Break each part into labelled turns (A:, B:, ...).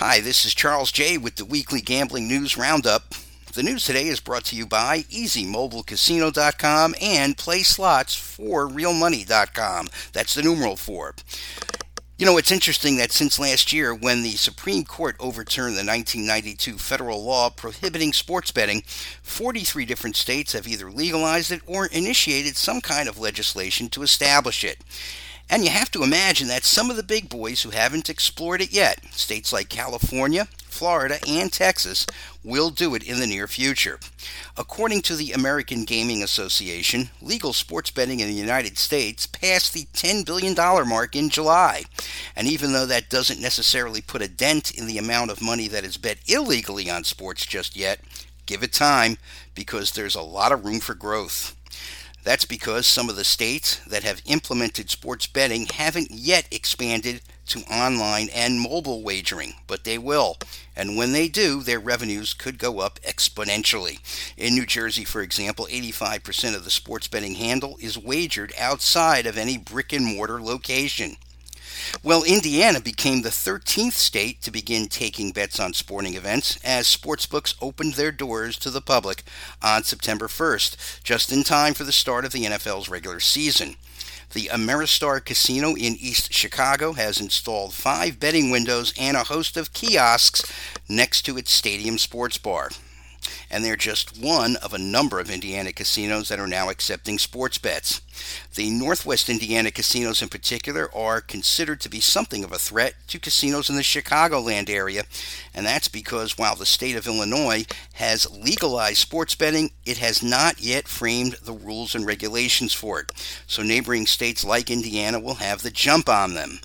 A: Hi, this is Charles J. with the weekly gambling news roundup. The news today is brought to you by EasyMobileCasino.com and PlaySlots4RealMoney.com. That's the numeral four. You know, it's interesting that since last year, when the Supreme Court overturned the 1992 federal law prohibiting sports betting, 43 different states have either legalized it or initiated some kind of legislation to establish it. And you have to imagine that some of the big boys who haven't explored it yet, states like California, Florida, and Texas, will do it in the near future. According to the American Gaming Association, legal sports betting in the United States passed the $10 billion mark in July. And even though that doesn't necessarily put a dent in the amount of money that is bet illegally on sports just yet, give it time because there's a lot of room for growth. That's because some of the states that have implemented sports betting haven't yet expanded to online and mobile wagering, but they will. And when they do, their revenues could go up exponentially. In New Jersey, for example, 85% of the sports betting handle is wagered outside of any brick and mortar location. Well, Indiana became the 13th state to begin taking bets on sporting events as sportsbooks opened their doors to the public on September 1st, just in time for the start of the NFL's regular season. The Ameristar Casino in East Chicago has installed five betting windows and a host of kiosks next to its stadium sports bar and they're just one of a number of Indiana casinos that are now accepting sports bets. The Northwest Indiana casinos, in particular, are considered to be something of a threat to casinos in the Chicagoland area, and that's because while the state of Illinois has legalized sports betting, it has not yet framed the rules and regulations for it. So neighboring states like Indiana will have the jump on them.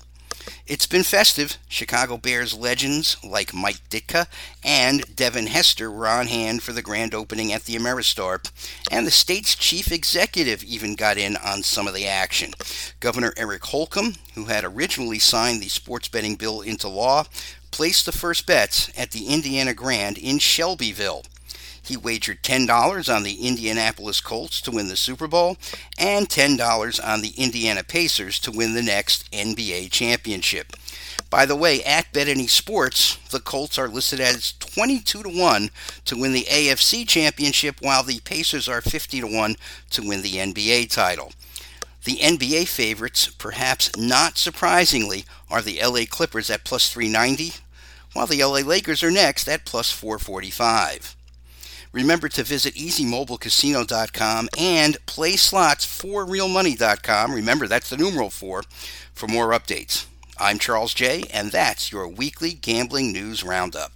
A: It's been festive. Chicago Bears legends like Mike Ditka and Devin Hester were on hand for the grand opening at the Ameristar, and the state's chief executive even got in on some of the action. Governor Eric Holcomb, who had originally signed the sports betting bill into law, placed the first bets at the Indiana Grand in Shelbyville. He wagered $10 on the Indianapolis Colts to win the Super Bowl and $10 on the Indiana Pacers to win the next NBA championship. By the way, at BetAny Sports, the Colts are listed as 22 to 1 to win the AFC championship while the Pacers are 50 to 1 to win the NBA title. The NBA favorites, perhaps not surprisingly, are the LA Clippers at plus 390, while the LA Lakers are next at plus 445. Remember to visit easymobilecasino.com and playslots4realmoney.com. Remember, that's the numeral 4 for more updates. I'm Charles J., and that's your weekly gambling news roundup.